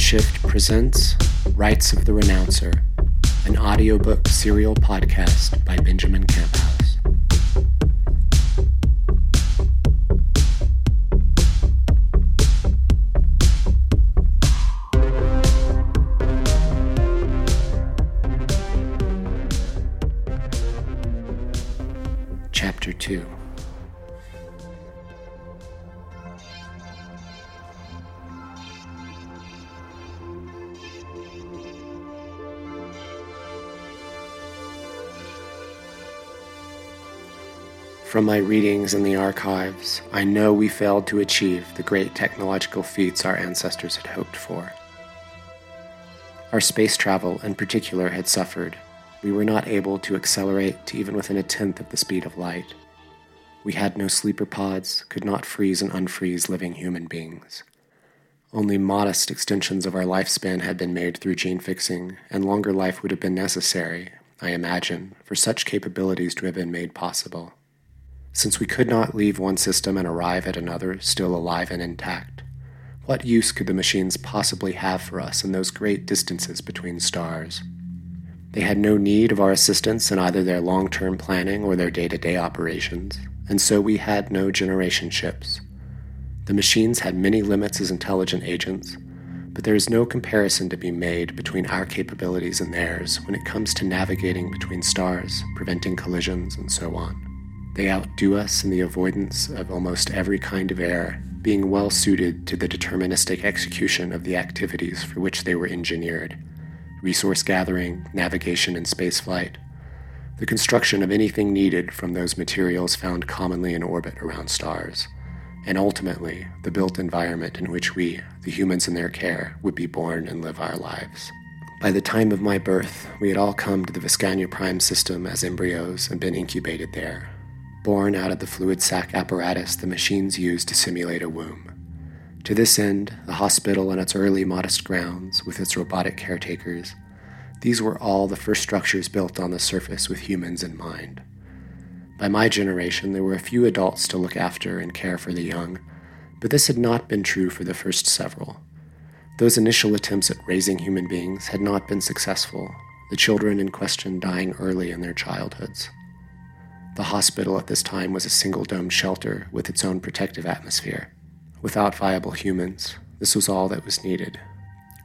Shift presents Rites of the Renouncer, an audiobook serial podcast by Benjamin Camphouse. From my readings in the archives, I know we failed to achieve the great technological feats our ancestors had hoped for. Our space travel, in particular, had suffered. We were not able to accelerate to even within a tenth of the speed of light. We had no sleeper pods, could not freeze and unfreeze living human beings. Only modest extensions of our lifespan had been made through gene fixing, and longer life would have been necessary, I imagine, for such capabilities to have been made possible. Since we could not leave one system and arrive at another still alive and intact, what use could the machines possibly have for us in those great distances between stars? They had no need of our assistance in either their long term planning or their day to day operations, and so we had no generation ships. The machines had many limits as intelligent agents, but there is no comparison to be made between our capabilities and theirs when it comes to navigating between stars, preventing collisions, and so on. They outdo us in the avoidance of almost every kind of error, being well suited to the deterministic execution of the activities for which they were engineered. Resource gathering, navigation, and spaceflight, the construction of anything needed from those materials found commonly in orbit around stars, and ultimately the built environment in which we, the humans in their care, would be born and live our lives. By the time of my birth, we had all come to the Vizcaya Prime system as embryos and been incubated there, born out of the fluid sac apparatus the machines used to simulate a womb. To this end, the hospital and its early modest grounds, with its robotic caretakers, these were all the first structures built on the surface with humans in mind. By my generation, there were a few adults to look after and care for the young, but this had not been true for the first several. Those initial attempts at raising human beings had not been successful, the children in question dying early in their childhoods. The hospital at this time was a single domed shelter with its own protective atmosphere. Without viable humans, this was all that was needed.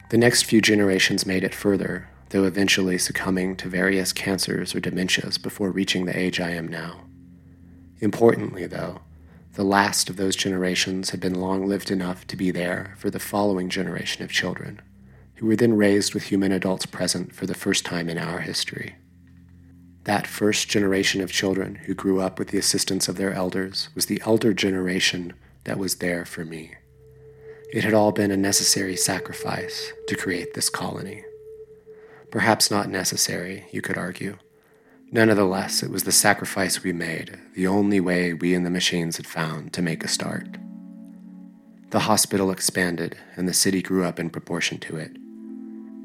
The next few generations made it further, though eventually succumbing to various cancers or dementias before reaching the age I am now. Importantly, though, the last of those generations had been long lived enough to be there for the following generation of children, who were then raised with human adults present for the first time in our history. That first generation of children who grew up with the assistance of their elders was the elder generation that was there for me. It had all been a necessary sacrifice to create this colony. Perhaps not necessary, you could argue. Nonetheless, it was the sacrifice we made, the only way we and the machines had found to make a start. The hospital expanded, and the city grew up in proportion to it.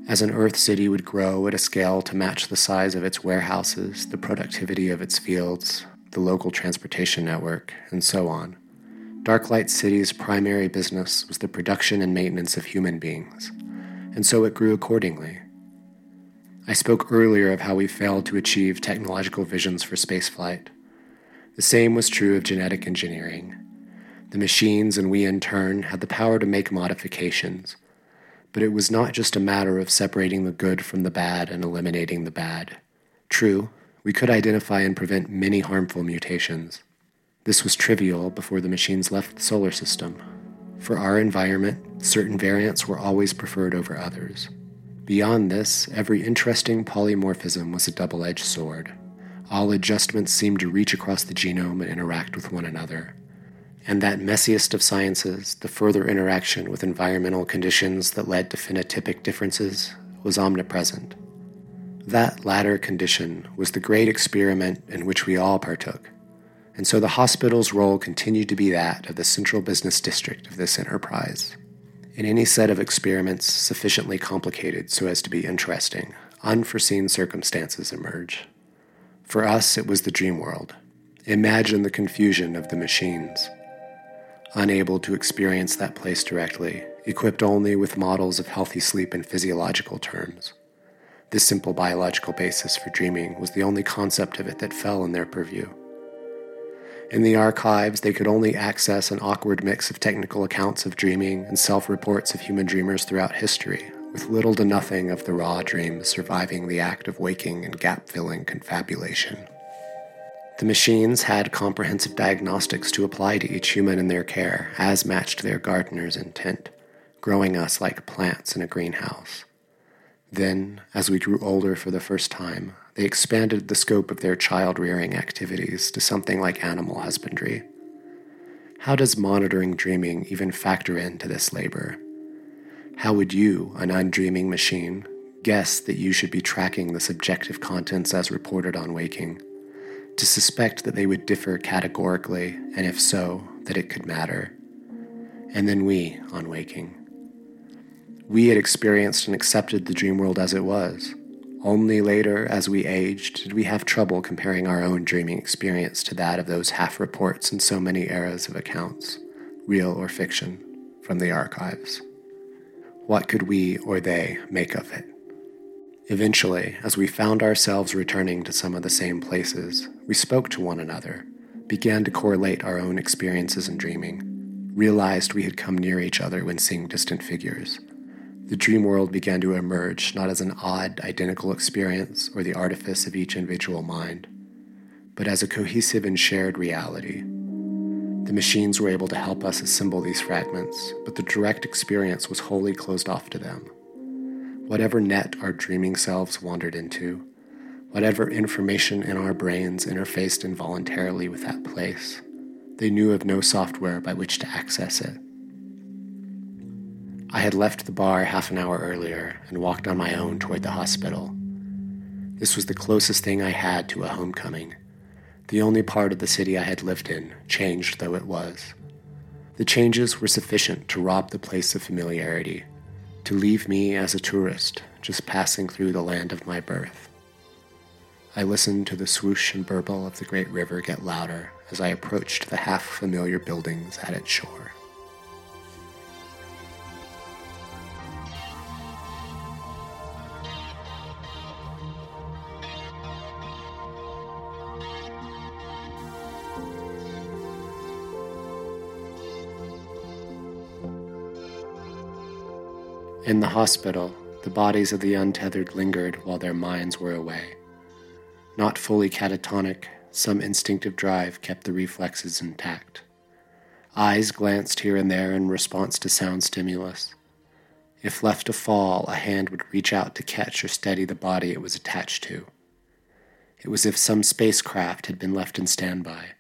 As an Earth city would grow at a scale to match the size of its warehouses, the productivity of its fields, the local transportation network, and so on, Darklight City's primary business was the production and maintenance of human beings, and so it grew accordingly. I spoke earlier of how we failed to achieve technological visions for spaceflight. The same was true of genetic engineering. The machines and we in turn had the power to make modifications but it was not just a matter of separating the good from the bad and eliminating the bad. True, we could identify and prevent many harmful mutations. This was trivial before the machines left the solar system. For our environment, certain variants were always preferred over others. Beyond this, every interesting polymorphism was a double edged sword. All adjustments seemed to reach across the genome and interact with one another and that messiest of sciences, the further interaction with environmental conditions that led to phenotypic differences, was omnipresent. That latter condition was the great experiment in which we all partook, and so the hospital's role continued to be that of the central business district of this enterprise. In any set of experiments sufficiently complicated so as to be interesting, unforeseen circumstances emerge. For us, it was the dream world. Imagine the confusion of the machines. Unable to experience that place directly, equipped only with models of healthy sleep in physiological terms. This simple biological basis for dreaming was the only concept of it that fell in their purview. In the archives, they could only access an awkward mix of technical accounts of dreaming and self reports of human dreamers throughout history, with little to nothing of the raw dreams surviving the act of waking and gap filling confabulation. The machines had comprehensive diagnostics to apply to each human in their care, as matched their gardener's intent, growing us like plants in a greenhouse. Then, as we grew older for the first time, they expanded the scope of their child rearing activities to something like animal husbandry. How does monitoring dreaming even factor into this labor? How would you, an undreaming machine, guess that you should be tracking the subjective contents as reported on waking? To suspect that they would differ categorically, and if so, that it could matter? And then we, on waking. We had experienced and accepted the dream world as it was. Only later, as we aged, did we have trouble comparing our own dreaming experience to that of those half reports in so many eras of accounts, real or fiction, from the archives. What could we or they make of it? Eventually, as we found ourselves returning to some of the same places, we spoke to one another, began to correlate our own experiences in dreaming, realized we had come near each other when seeing distant figures, the dream world began to emerge not as an odd, identical experience or the artifice of each individual mind, but as a cohesive and shared reality. The machines were able to help us assemble these fragments, but the direct experience was wholly closed off to them. Whatever net our dreaming selves wandered into, whatever information in our brains interfaced involuntarily with that place, they knew of no software by which to access it. I had left the bar half an hour earlier and walked on my own toward the hospital. This was the closest thing I had to a homecoming, the only part of the city I had lived in, changed though it was. The changes were sufficient to rob the place of familiarity, to leave me as a tourist just passing through the land of my birth. I listened to the swoosh and burble of the great river get louder as I approached the half familiar buildings at its shore. In the hospital, the bodies of the untethered lingered while their minds were away. Not fully catatonic, some instinctive drive kept the reflexes intact. Eyes glanced here and there in response to sound stimulus. If left to fall, a hand would reach out to catch or steady the body it was attached to. It was as if some spacecraft had been left in standby.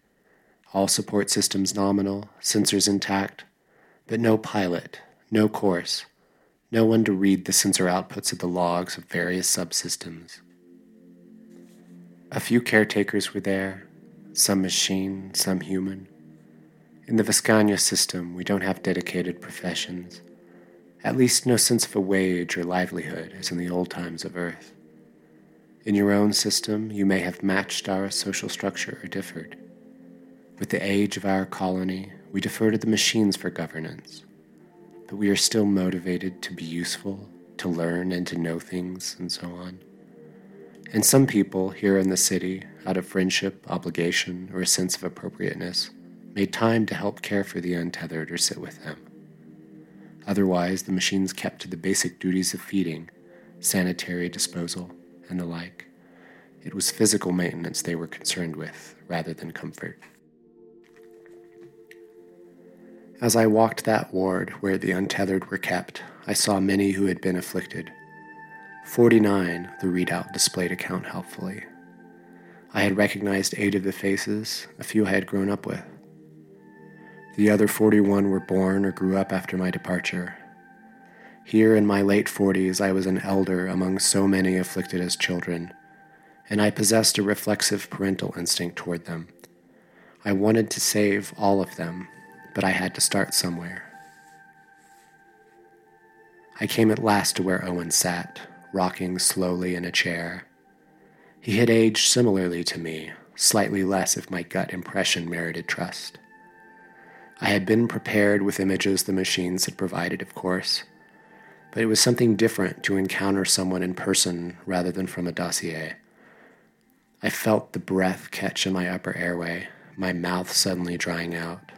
All support systems nominal, sensors intact, but no pilot, no course, no one to read the sensor outputs of the logs of various subsystems. A few caretakers were there, some machine, some human. In the Vizcaya system, we don't have dedicated professions, at least no sense of a wage or livelihood as in the old times of Earth. In your own system, you may have matched our social structure or differed. With the age of our colony, we defer to the machines for governance but we are still motivated to be useful, to learn and to know things, and so on. And some people here in the city, out of friendship, obligation, or a sense of appropriateness, made time to help care for the untethered or sit with them. Otherwise, the machines kept to the basic duties of feeding, sanitary disposal, and the like. It was physical maintenance they were concerned with rather than comfort. As I walked that ward where the untethered were kept, I saw many who had been afflicted. 49, the readout displayed account helpfully. I had recognized eight of the faces, a few I had grown up with. The other 41 were born or grew up after my departure. Here in my late 40s, I was an elder among so many afflicted as children, and I possessed a reflexive parental instinct toward them. I wanted to save all of them, but I had to start somewhere. I came at last to where Owen sat, rocking slowly in a chair. He had aged similarly to me, slightly less if my gut impression merited trust. I had been prepared with images the machines had provided, of course, but it was something different to encounter someone in person rather than from a dossier. I felt the breath catch in my upper airway, my mouth suddenly drying out.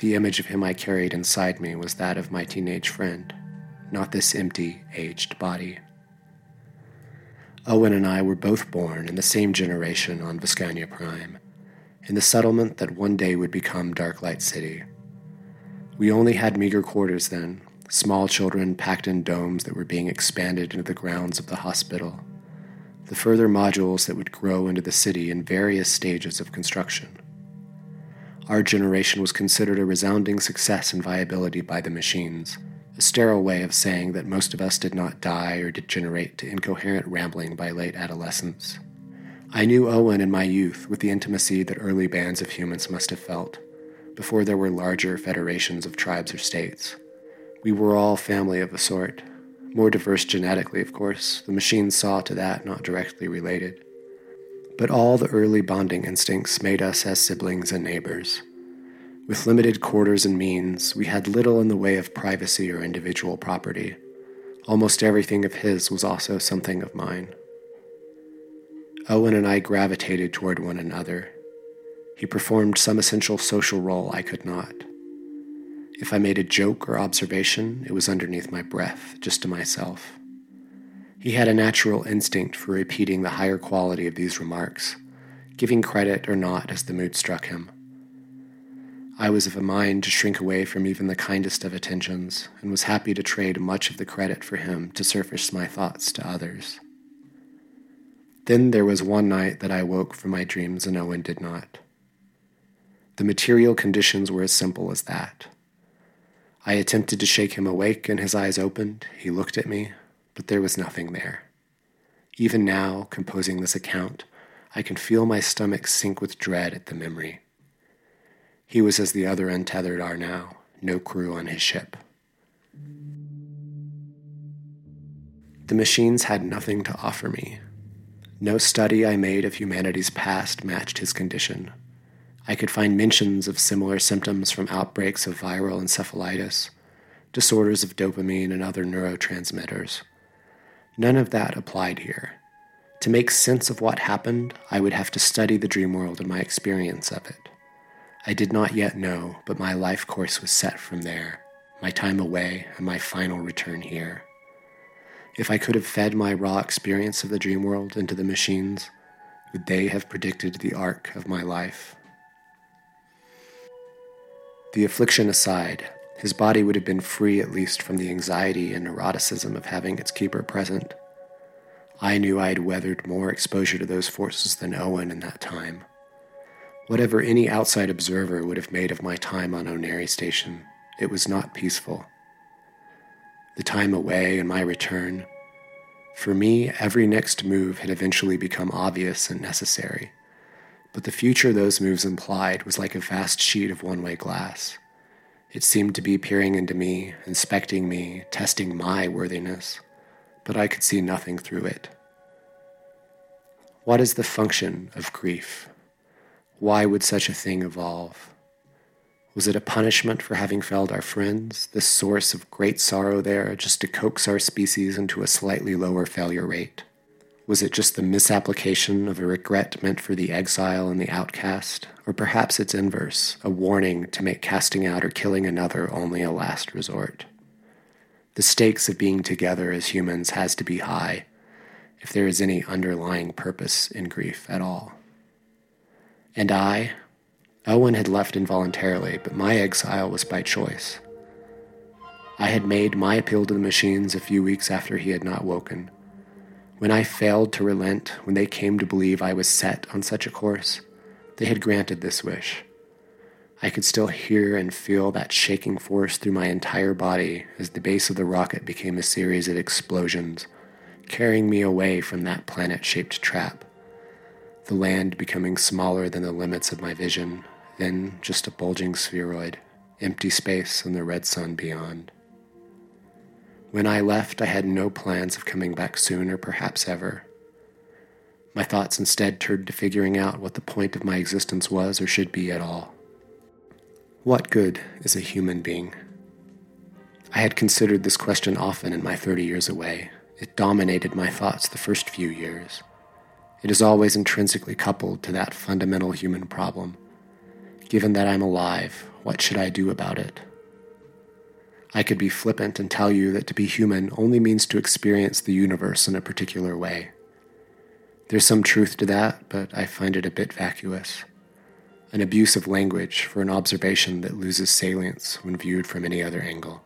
The image of him I carried inside me was that of my teenage friend, not this empty, aged body. Owen and I were both born in the same generation on Vizcaya Prime, in the settlement that one day would become Darklight City. We only had meager quarters then, small children packed in domes that were being expanded into the grounds of the hospital, the further modules that would grow into the city in various stages of construction. Our generation was considered a resounding success in viability by the machines, a sterile way of saying that most of us did not die or degenerate to incoherent rambling by late adolescence. I knew Owen in my youth with the intimacy that early bands of humans must have felt, before there were larger federations of tribes or states. We were all family of a sort, more diverse genetically, of course. The machines saw to that, not directly related. But all the early bonding instincts made us as siblings and neighbors. With limited quarters and means, we had little in the way of privacy or individual property. Almost everything of his was also something of mine. Owen and I gravitated toward one another. He performed some essential social role I could not. If I made a joke or observation, it was underneath my breath, just to myself. He had a natural instinct for repeating the higher quality of these remarks, giving credit or not as the mood struck him. I was of a mind to shrink away from even the kindest of attentions, and was happy to trade much of the credit for him to surface my thoughts to others. Then there was one night that I woke from my dreams and Owen did not. The material conditions were as simple as that. I attempted to shake him awake, and his eyes opened. He looked at me, but there was nothing there. Even now, composing this account, I can feel my stomach sink with dread at the memory. He was as the other untethered are now, no crew on his ship. The machines had nothing to offer me, no study I made of humanity's past matched his condition. I could find mentions of similar symptoms from outbreaks of viral encephalitis, disorders of dopamine, and other neurotransmitters. None of that applied here. To make sense of what happened, I would have to study the dream world and my experience of it. I did not yet know, but my life course was set from there, my time away and my final return here. If I could have fed my raw experience of the dream world into the machines, would they have predicted the arc of my life? The affliction aside, his body would have been free at least from the anxiety and neuroticism of having its keeper present. I knew I had weathered more exposure to those forces than Owen in that time. Whatever any outside observer would have made of my time on Oneri Station, it was not peaceful the time away and my return. For me, every next move had eventually become obvious and necessary, but the future those moves implied was like a vast sheet of one way glass. It seemed to be peering into me, inspecting me, testing my worthiness, but I could see nothing through it. What is the function of grief? Why would such a thing evolve? Was it a punishment for having failed our friends, the source of great sorrow there, just to coax our species into a slightly lower failure rate? Was it just the misapplication of a regret meant for the exile and the outcast? Or perhaps its inverse, a warning to make casting out or killing another only a last resort? The stakes of being together as humans has to be high if there is any underlying purpose in grief at all. And I, Owen had left involuntarily, but my exile was by choice. I had made my appeal to the machines a few weeks after he had not woken. When I failed to relent, when they came to believe I was set on such a course, they had granted this wish. I could still hear and feel that shaking force through my entire body as the base of the rocket became a series of explosions, carrying me away from that planet shaped trap the land becoming smaller than the limits of my vision, then just a bulging spheroid, empty space and the red sun beyond. When I left, I had no plans of coming back soon or perhaps ever. My thoughts instead turned to figuring out what the point of my existence was or should be at all. What good is a human being? I had considered this question often in my 30 years away. It dominated my thoughts the first few years. It is always intrinsically coupled to that fundamental human problem. Given that I'm alive, what should I do about it? I could be flippant and tell you that to be human only means to experience the universe in a particular way. There's some truth to that, but I find it a bit vacuous an abuse of language for an observation that loses salience when viewed from any other angle.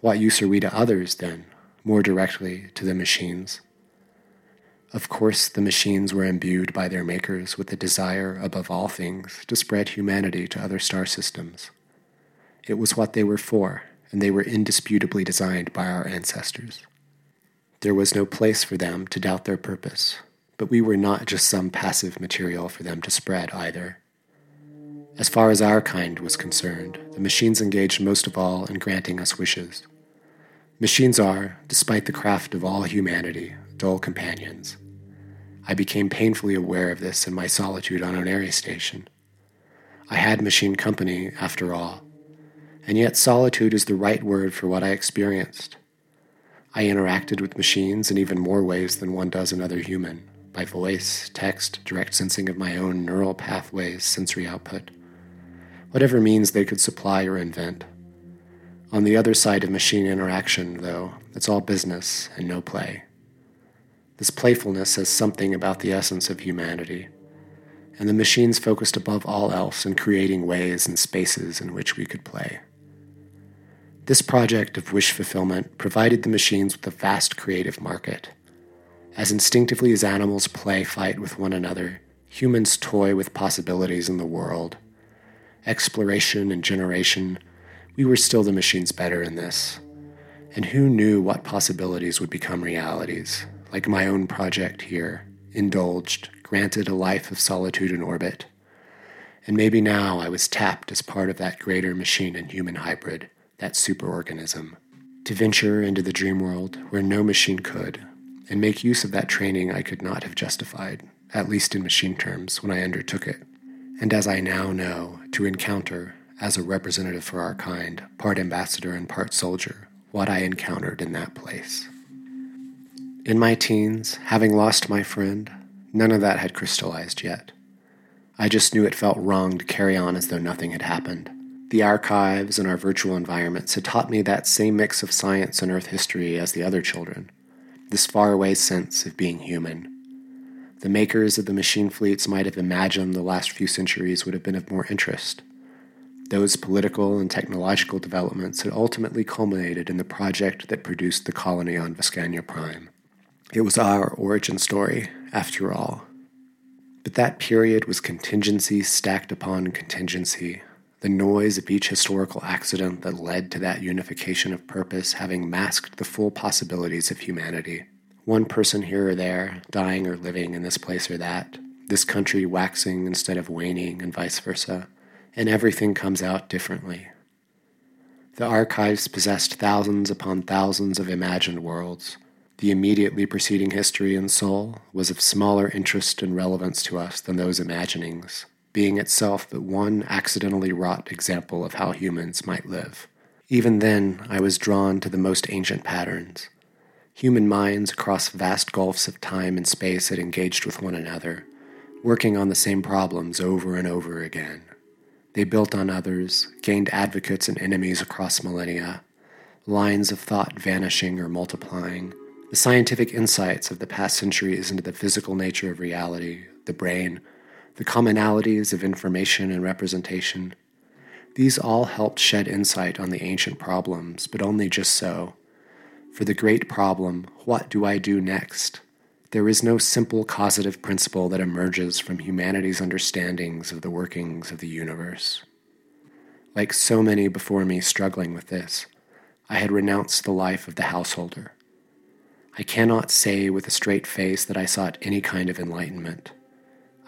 What use are we to others, then, more directly to the machines? Of course, the machines were imbued by their makers with the desire, above all things, to spread humanity to other star systems. It was what they were for, and they were indisputably designed by our ancestors. There was no place for them to doubt their purpose, but we were not just some passive material for them to spread either. As far as our kind was concerned, the machines engaged most of all in granting us wishes. Machines are, despite the craft of all humanity, dull companions. I became painfully aware of this in my solitude on an Onary Station. I had machine company, after all, and yet solitude is the right word for what I experienced. I interacted with machines in even more ways than one does another human by voice, text, direct sensing of my own neural pathways, sensory output, whatever means they could supply or invent. On the other side of machine interaction, though, it's all business and no play. This playfulness says something about the essence of humanity, and the machines focused above all else in creating ways and spaces in which we could play. This project of wish fulfillment provided the machines with a vast creative market as instinctively as animals play fight with one another, humans toy with possibilities in the world. Exploration and generation, we were still the machines better in this. And who knew what possibilities would become realities, like my own project here, indulged, granted a life of solitude in orbit. And maybe now I was tapped as part of that greater machine and human hybrid, that superorganism, to venture into the dream world where no machine could, and make use of that training I could not have justified, at least in machine terms, when I undertook it, and as I now know, to encounter, as a representative for our kind, part ambassador and part soldier, what I encountered in that place. In my teens, having lost my friend, none of that had crystallized yet. I just knew it felt wrong to carry on as though nothing had happened. The archives and our virtual environments had taught me that same mix of science and earth history as the other children, this faraway sense of being human. The makers of the machine fleets might have imagined the last few centuries would have been of more interest. Those political and technological developments had ultimately culminated in the project that produced the colony on Vizcaya Prime. It was our origin story, after all. But that period was contingency stacked upon contingency, the noise of each historical accident that led to that unification of purpose having masked the full possibilities of humanity. One person here or there, dying or living in this place or that, this country waxing instead of waning, and vice versa, and everything comes out differently. The archives possessed thousands upon thousands of imagined worlds. The immediately preceding history and soul was of smaller interest and relevance to us than those imaginings being itself but one accidentally wrought example of how humans might live. Even then, I was drawn to the most ancient patterns. Human minds across vast gulfs of time and space had engaged with one another, working on the same problems over and over again. They built on others, gained advocates and enemies across millennia, lines of thought vanishing or multiplying. The scientific insights of the past centuries into the physical nature of reality, the brain, the commonalities of information and representation. These all helped shed insight on the ancient problems, but only just so. For the great problem, what do I do next? There is no simple causative principle that emerges from humanity's understandings of the workings of the universe. Like so many before me struggling with this, I had renounced the life of the householder. I cannot say with a straight face that I sought any kind of enlightenment.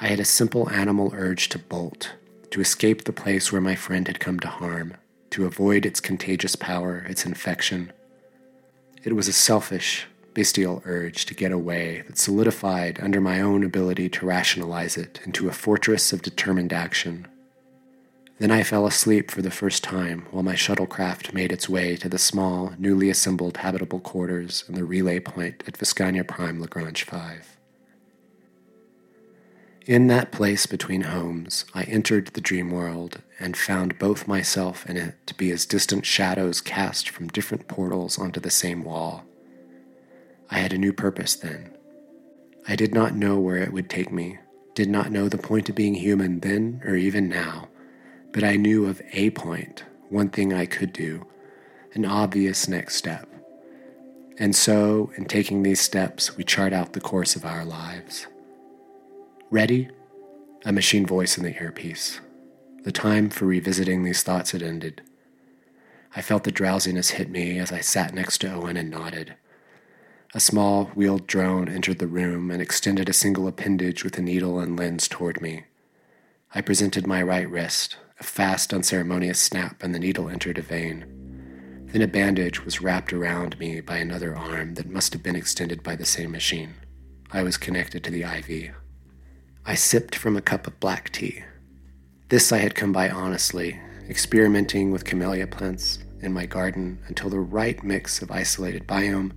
I had a simple animal urge to bolt, to escape the place where my friend had come to harm, to avoid its contagious power, its infection. It was a selfish, bestial urge to get away that solidified under my own ability to rationalize it into a fortress of determined action. Then I fell asleep for the first time while my shuttlecraft made its way to the small, newly assembled habitable quarters in the relay point at Viscania Prime Lagrange 5. In that place between homes, I entered the dream world and found both myself and it to be as distant shadows cast from different portals onto the same wall. I had a new purpose then. I did not know where it would take me, did not know the point of being human then or even now but I knew of a point, one thing I could do, an obvious next step. And so, in taking these steps, we chart out the course of our lives. Ready? A machine voice in the earpiece. The time for revisiting these thoughts had ended. I felt the drowsiness hit me as I sat next to Owen and nodded. A small, wheeled drone entered the room and extended a single appendage with a needle and lens toward me. I presented my right wrist, a fast, unceremonious snap, and the needle entered a vein. Then a bandage was wrapped around me by another arm that must have been extended by the same machine. I was connected to the IV. I sipped from a cup of black tea. This I had come by honestly, experimenting with camellia plants in my garden until the right mix of isolated biome,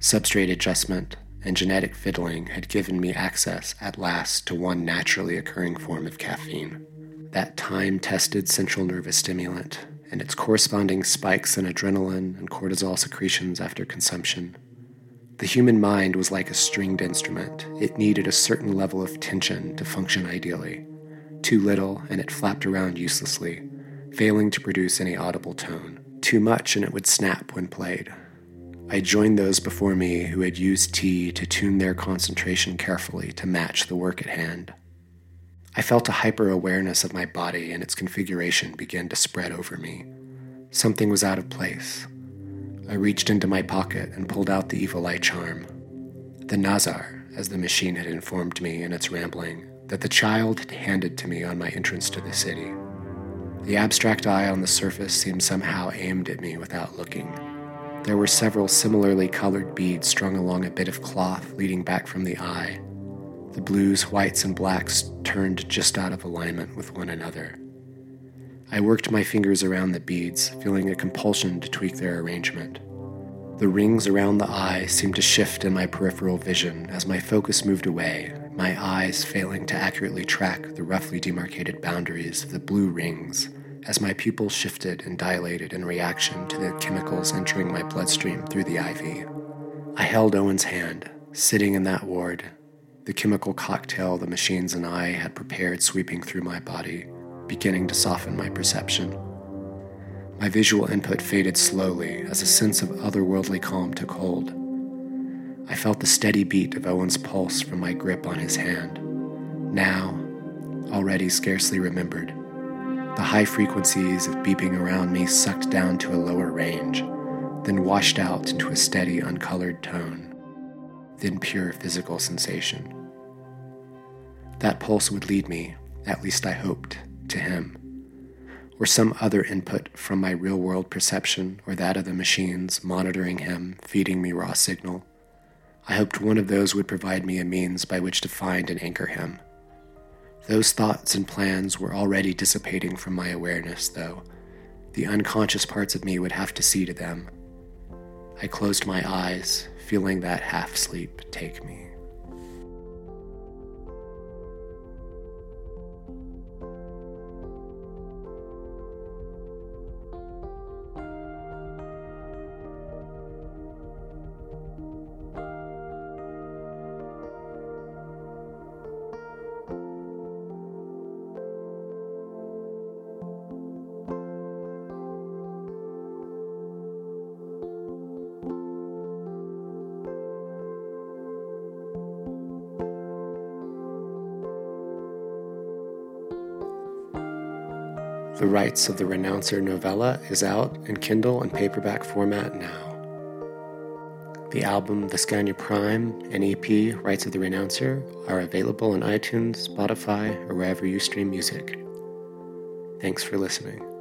substrate adjustment, and genetic fiddling had given me access at last to one naturally occurring form of caffeine that time tested central nervous stimulant, and its corresponding spikes in adrenaline and cortisol secretions after consumption. The human mind was like a stringed instrument. It needed a certain level of tension to function ideally. Too little, and it flapped around uselessly, failing to produce any audible tone. Too much, and it would snap when played. I joined those before me who had used tea to tune their concentration carefully to match the work at hand. I felt a hyper awareness of my body and its configuration begin to spread over me. Something was out of place. I reached into my pocket and pulled out the evil eye charm. The Nazar, as the machine had informed me in its rambling, that the child had handed to me on my entrance to the city. The abstract eye on the surface seemed somehow aimed at me without looking. There were several similarly colored beads strung along a bit of cloth leading back from the eye, the blues, whites, and blacks turned just out of alignment with one another. I worked my fingers around the beads, feeling a compulsion to tweak their arrangement. The rings around the eye seemed to shift in my peripheral vision as my focus moved away, my eyes failing to accurately track the roughly demarcated boundaries of the blue rings as my pupils shifted and dilated in reaction to the chemicals entering my bloodstream through the IV. I held Owen's hand, sitting in that ward, the chemical cocktail the machines and I had prepared sweeping through my body, beginning to soften my perception. My visual input faded slowly as a sense of otherworldly calm took hold. I felt the steady beat of Owen's pulse from my grip on his hand. Now, already scarcely remembered, the high frequencies of beeping around me sucked down to a lower range, then washed out into a steady, uncolored tone, then pure physical sensation. That pulse would lead me, at least I hoped, to him, or some other input from my real world perception or that of the machines monitoring him, feeding me raw signal. I hoped one of those would provide me a means by which to find and anchor him. Those thoughts and plans were already dissipating from my awareness, though. The unconscious parts of me would have to see to them. I closed my eyes, feeling that half sleep take me. The Rites of the Renouncer novella is out in Kindle and paperback format now. The album Viscania Prime and EP Rites of the Renouncer are available on iTunes, Spotify, or wherever you stream music. Thanks for listening.